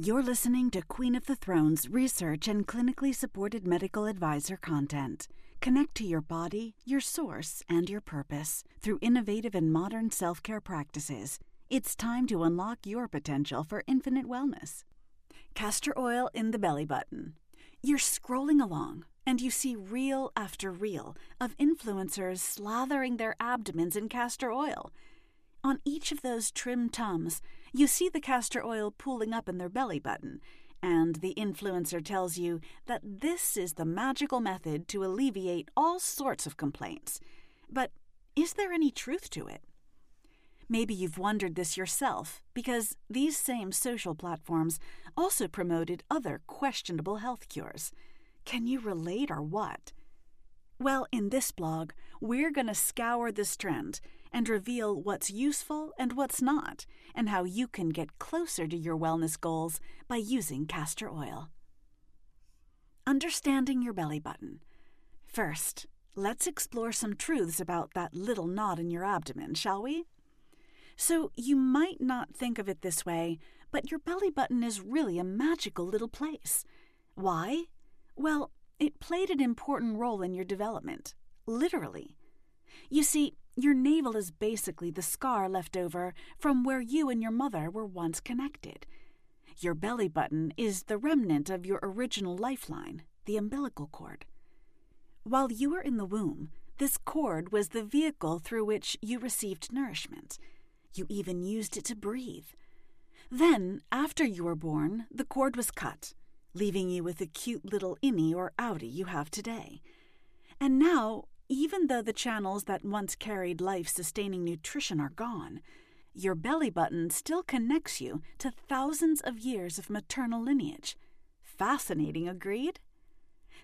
You're listening to Queen of the Thrones research and clinically supported medical advisor content. Connect to your body, your source, and your purpose through innovative and modern self care practices. It's time to unlock your potential for infinite wellness. Castor oil in the belly button. You're scrolling along and you see reel after reel of influencers slathering their abdomens in castor oil. On each of those trim tums, you see the castor oil pooling up in their belly button, and the influencer tells you that this is the magical method to alleviate all sorts of complaints. But is there any truth to it? Maybe you've wondered this yourself, because these same social platforms also promoted other questionable health cures. Can you relate or what? Well, in this blog, we're going to scour this trend and reveal what's useful and what's not, and how you can get closer to your wellness goals by using castor oil. Understanding your belly button. First, let's explore some truths about that little knot in your abdomen, shall we? So, you might not think of it this way, but your belly button is really a magical little place. Why? Well, it played an important role in your development, literally. You see, your navel is basically the scar left over from where you and your mother were once connected. Your belly button is the remnant of your original lifeline, the umbilical cord. While you were in the womb, this cord was the vehicle through which you received nourishment. You even used it to breathe. Then, after you were born, the cord was cut, leaving you with the cute little innie or outie you have today. And now even though the channels that once carried life sustaining nutrition are gone, your belly button still connects you to thousands of years of maternal lineage. Fascinating, agreed?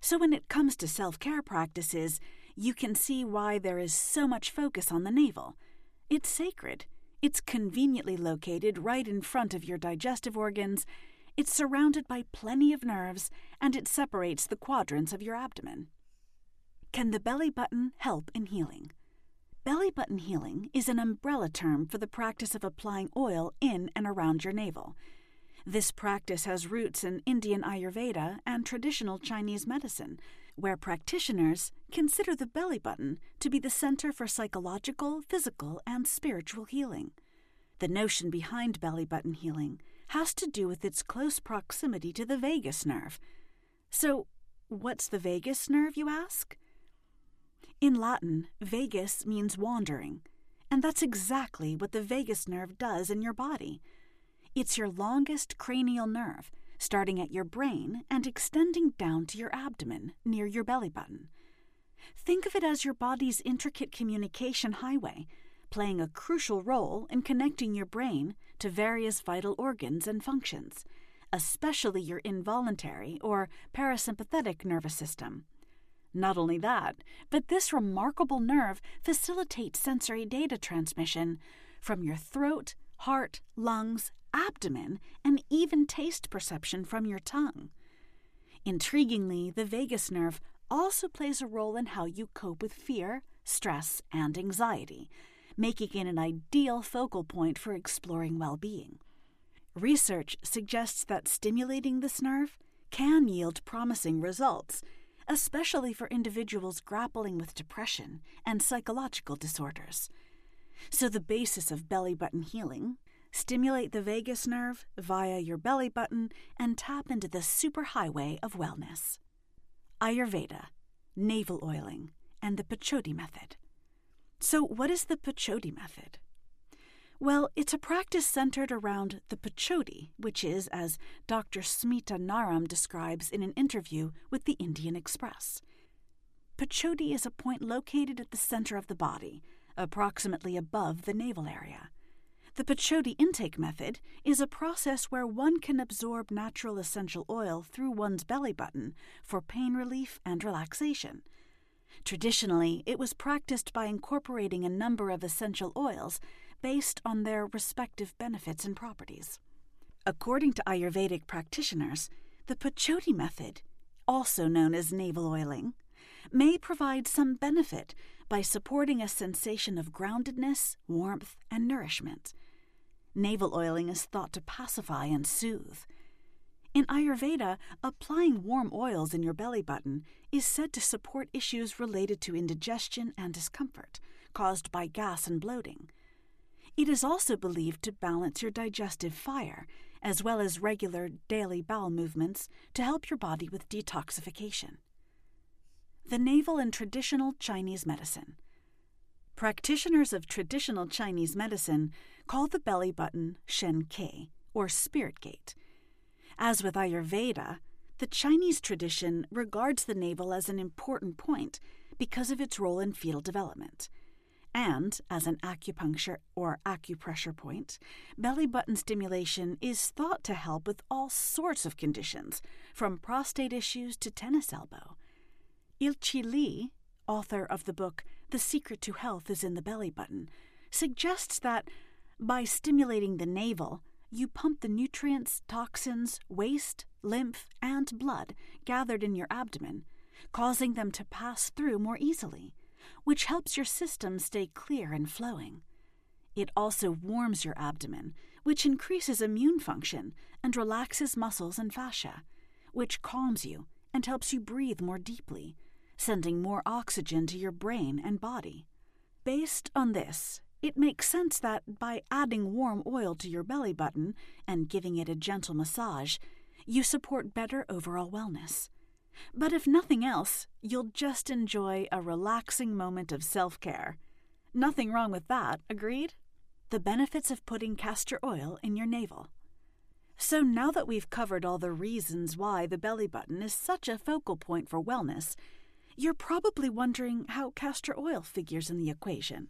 So, when it comes to self care practices, you can see why there is so much focus on the navel. It's sacred, it's conveniently located right in front of your digestive organs, it's surrounded by plenty of nerves, and it separates the quadrants of your abdomen. Can the belly button help in healing? Belly button healing is an umbrella term for the practice of applying oil in and around your navel. This practice has roots in Indian Ayurveda and traditional Chinese medicine, where practitioners consider the belly button to be the center for psychological, physical, and spiritual healing. The notion behind belly button healing has to do with its close proximity to the vagus nerve. So, what's the vagus nerve, you ask? In Latin, vagus means wandering, and that's exactly what the vagus nerve does in your body. It's your longest cranial nerve, starting at your brain and extending down to your abdomen near your belly button. Think of it as your body's intricate communication highway, playing a crucial role in connecting your brain to various vital organs and functions, especially your involuntary or parasympathetic nervous system. Not only that, but this remarkable nerve facilitates sensory data transmission from your throat, heart, lungs, abdomen, and even taste perception from your tongue. Intriguingly, the vagus nerve also plays a role in how you cope with fear, stress, and anxiety, making it an ideal focal point for exploring well being. Research suggests that stimulating this nerve can yield promising results especially for individuals grappling with depression and psychological disorders. So, the basis of belly button healing stimulate the vagus nerve via your belly button and tap into the superhighway of wellness. Ayurveda, navel oiling, and the Pechoti method. So, what is the Pechoti method? Well, it's a practice centered around the Pechoti, which is, as Dr. Smita Naram describes in an interview with the Indian Express. Pechoti is a point located at the center of the body, approximately above the navel area. The Pechoti intake method is a process where one can absorb natural essential oil through one's belly button for pain relief and relaxation. Traditionally, it was practiced by incorporating a number of essential oils based on their respective benefits and properties. According to Ayurvedic practitioners, the Pechoti method, also known as navel oiling, may provide some benefit by supporting a sensation of groundedness, warmth, and nourishment. Navel oiling is thought to pacify and soothe. In Ayurveda, applying warm oils in your belly button is said to support issues related to indigestion and discomfort caused by gas and bloating. It is also believed to balance your digestive fire, as well as regular daily bowel movements to help your body with detoxification. The navel in traditional Chinese medicine. Practitioners of traditional Chinese medicine call the belly button Shen Que, or spirit gate. As with Ayurveda, the Chinese tradition regards the navel as an important point because of its role in fetal development. And, as an acupuncture or acupressure point, belly button stimulation is thought to help with all sorts of conditions, from prostate issues to tennis elbow. Ilchi Lee, author of the book The Secret to Health is in the Belly Button, suggests that by stimulating the navel, you pump the nutrients, toxins, waste, lymph, and blood gathered in your abdomen, causing them to pass through more easily, which helps your system stay clear and flowing. It also warms your abdomen, which increases immune function and relaxes muscles and fascia, which calms you and helps you breathe more deeply, sending more oxygen to your brain and body. Based on this, it makes sense that by adding warm oil to your belly button and giving it a gentle massage, you support better overall wellness. But if nothing else, you'll just enjoy a relaxing moment of self care. Nothing wrong with that, agreed? The benefits of putting castor oil in your navel. So now that we've covered all the reasons why the belly button is such a focal point for wellness, you're probably wondering how castor oil figures in the equation.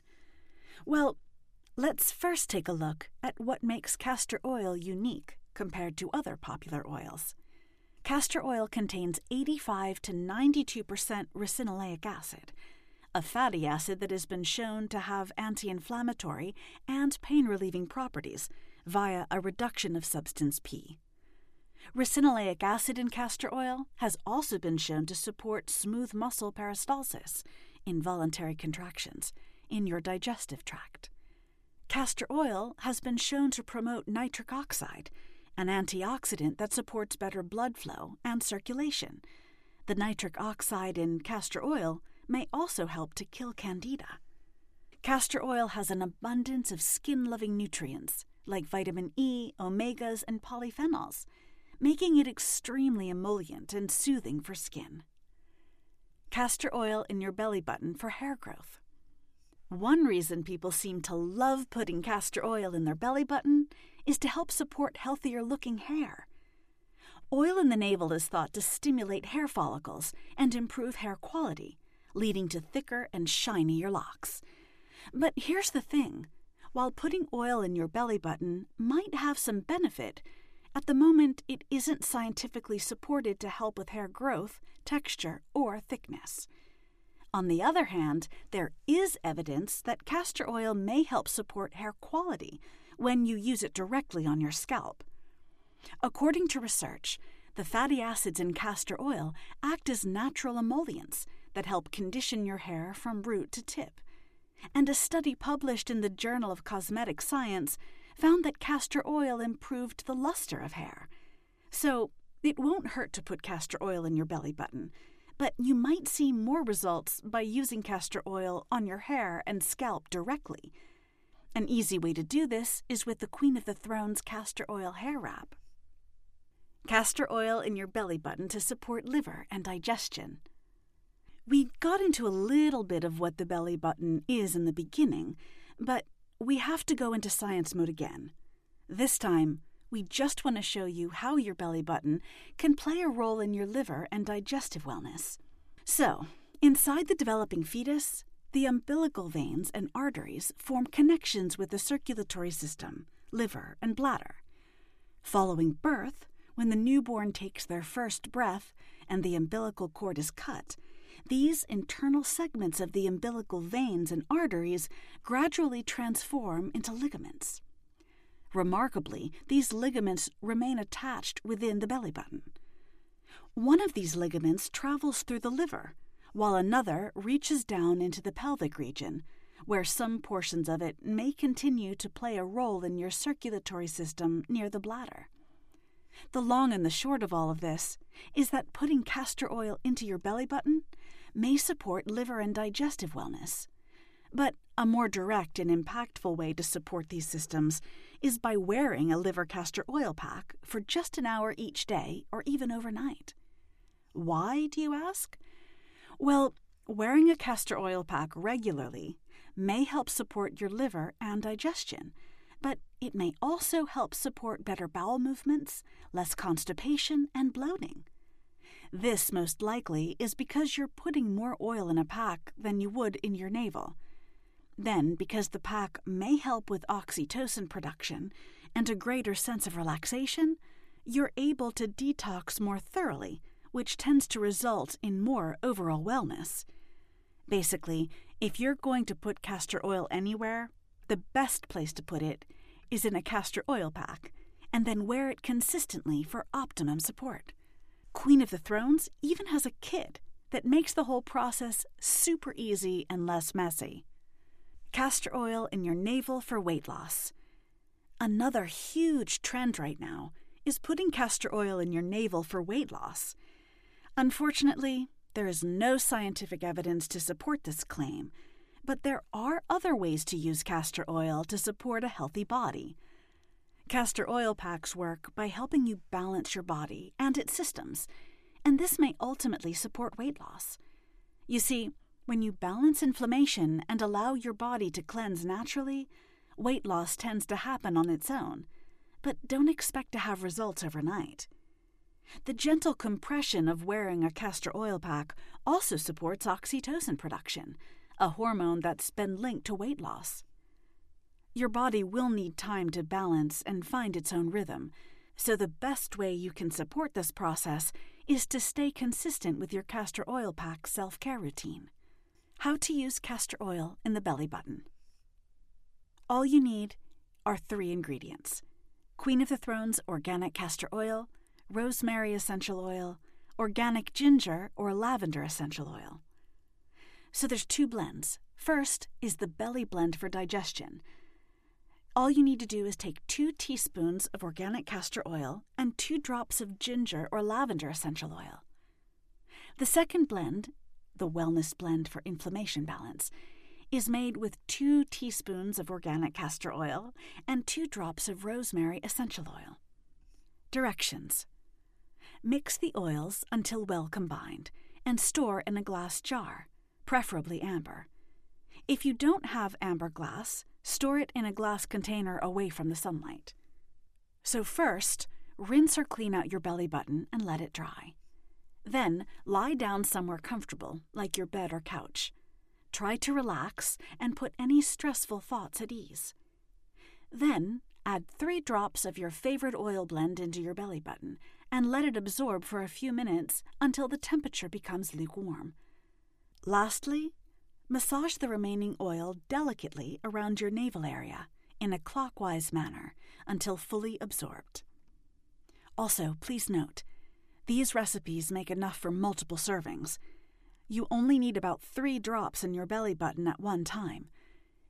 Well, let's first take a look at what makes castor oil unique compared to other popular oils. Castor oil contains 85 to 92% ricinoleic acid, a fatty acid that has been shown to have anti inflammatory and pain relieving properties via a reduction of substance P. Ricinoleic acid in castor oil has also been shown to support smooth muscle peristalsis, involuntary contractions, in your digestive tract. Castor oil has been shown to promote nitric oxide, an antioxidant that supports better blood flow and circulation. The nitric oxide in castor oil may also help to kill candida. Castor oil has an abundance of skin loving nutrients like vitamin E, omegas, and polyphenols, making it extremely emollient and soothing for skin. Castor oil in your belly button for hair growth. One reason people seem to love putting castor oil in their belly button is to help support healthier looking hair. Oil in the navel is thought to stimulate hair follicles and improve hair quality, leading to thicker and shinier locks. But here's the thing while putting oil in your belly button might have some benefit, at the moment it isn't scientifically supported to help with hair growth, texture, or thickness. On the other hand, there is evidence that castor oil may help support hair quality when you use it directly on your scalp. According to research, the fatty acids in castor oil act as natural emollients that help condition your hair from root to tip. And a study published in the Journal of Cosmetic Science found that castor oil improved the luster of hair. So, it won't hurt to put castor oil in your belly button but you might see more results by using castor oil on your hair and scalp directly. An easy way to do this is with the Queen of the Throne's castor oil hair wrap. Castor oil in your belly button to support liver and digestion. We got into a little bit of what the belly button is in the beginning, but we have to go into science mode again. This time, we just want to show you how your belly button can play a role in your liver and digestive wellness. So, inside the developing fetus, the umbilical veins and arteries form connections with the circulatory system, liver, and bladder. Following birth, when the newborn takes their first breath and the umbilical cord is cut, these internal segments of the umbilical veins and arteries gradually transform into ligaments. Remarkably, these ligaments remain attached within the belly button. One of these ligaments travels through the liver, while another reaches down into the pelvic region, where some portions of it may continue to play a role in your circulatory system near the bladder. The long and the short of all of this is that putting castor oil into your belly button may support liver and digestive wellness. But a more direct and impactful way to support these systems is by wearing a liver castor oil pack for just an hour each day or even overnight. Why, do you ask? Well, wearing a castor oil pack regularly may help support your liver and digestion, but it may also help support better bowel movements, less constipation, and bloating. This most likely is because you're putting more oil in a pack than you would in your navel. Then, because the pack may help with oxytocin production and a greater sense of relaxation, you're able to detox more thoroughly, which tends to result in more overall wellness. Basically, if you're going to put castor oil anywhere, the best place to put it is in a castor oil pack, and then wear it consistently for optimum support. Queen of the Thrones even has a kit that makes the whole process super easy and less messy. Castor oil in your navel for weight loss. Another huge trend right now is putting castor oil in your navel for weight loss. Unfortunately, there is no scientific evidence to support this claim, but there are other ways to use castor oil to support a healthy body. Castor oil packs work by helping you balance your body and its systems, and this may ultimately support weight loss. You see, when you balance inflammation and allow your body to cleanse naturally, weight loss tends to happen on its own, but don't expect to have results overnight. The gentle compression of wearing a castor oil pack also supports oxytocin production, a hormone that's been linked to weight loss. Your body will need time to balance and find its own rhythm, so the best way you can support this process is to stay consistent with your castor oil pack self care routine. How to use castor oil in the belly button. All you need are three ingredients Queen of the Thrones organic castor oil, rosemary essential oil, organic ginger or lavender essential oil. So there's two blends. First is the belly blend for digestion. All you need to do is take two teaspoons of organic castor oil and two drops of ginger or lavender essential oil. The second blend, the wellness blend for inflammation balance, is made with two teaspoons of organic castor oil and two drops of rosemary essential oil. Directions Mix the oils until well combined and store in a glass jar, preferably amber. If you don't have amber glass, store it in a glass container away from the sunlight. So, first, rinse or clean out your belly button and let it dry. Then, lie down somewhere comfortable, like your bed or couch. Try to relax and put any stressful thoughts at ease. Then, add three drops of your favorite oil blend into your belly button and let it absorb for a few minutes until the temperature becomes lukewarm. Lastly, massage the remaining oil delicately around your navel area in a clockwise manner until fully absorbed. Also, please note, these recipes make enough for multiple servings. You only need about three drops in your belly button at one time.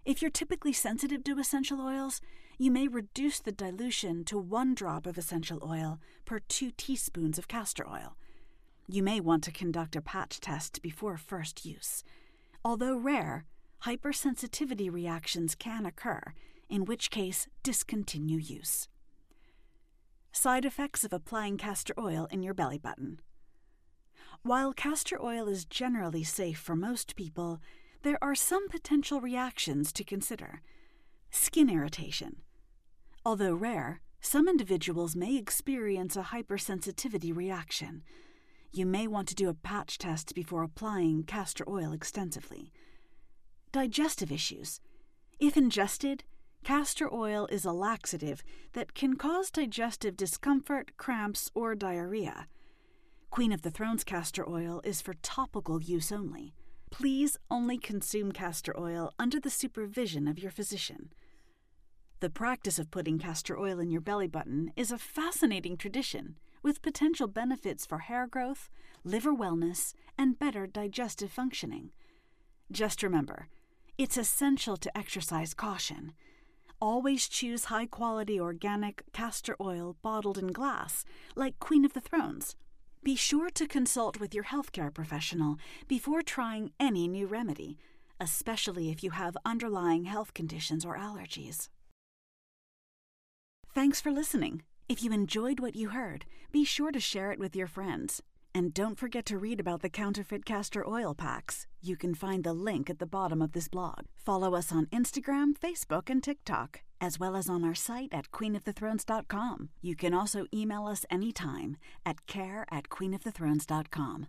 If you're typically sensitive to essential oils, you may reduce the dilution to one drop of essential oil per two teaspoons of castor oil. You may want to conduct a patch test before first use. Although rare, hypersensitivity reactions can occur, in which case, discontinue use. Side effects of applying castor oil in your belly button. While castor oil is generally safe for most people, there are some potential reactions to consider. Skin irritation. Although rare, some individuals may experience a hypersensitivity reaction. You may want to do a patch test before applying castor oil extensively. Digestive issues. If ingested, castor oil is a laxative that can cause digestive discomfort, cramps, or diarrhea. Queen of the Thrones castor oil is for topical use only. Please only consume castor oil under the supervision of your physician. The practice of putting castor oil in your belly button is a fascinating tradition with potential benefits for hair growth, liver wellness, and better digestive functioning. Just remember, it's essential to exercise caution. Always choose high quality organic castor oil bottled in glass, like Queen of the Thrones. Be sure to consult with your healthcare professional before trying any new remedy, especially if you have underlying health conditions or allergies. Thanks for listening. If you enjoyed what you heard, be sure to share it with your friends. And don't forget to read about the counterfeit castor oil packs. You can find the link at the bottom of this blog. Follow us on Instagram, Facebook, and TikTok, as well as on our site at queenofthethrones.com. You can also email us anytime at care at queenofthethrones.com.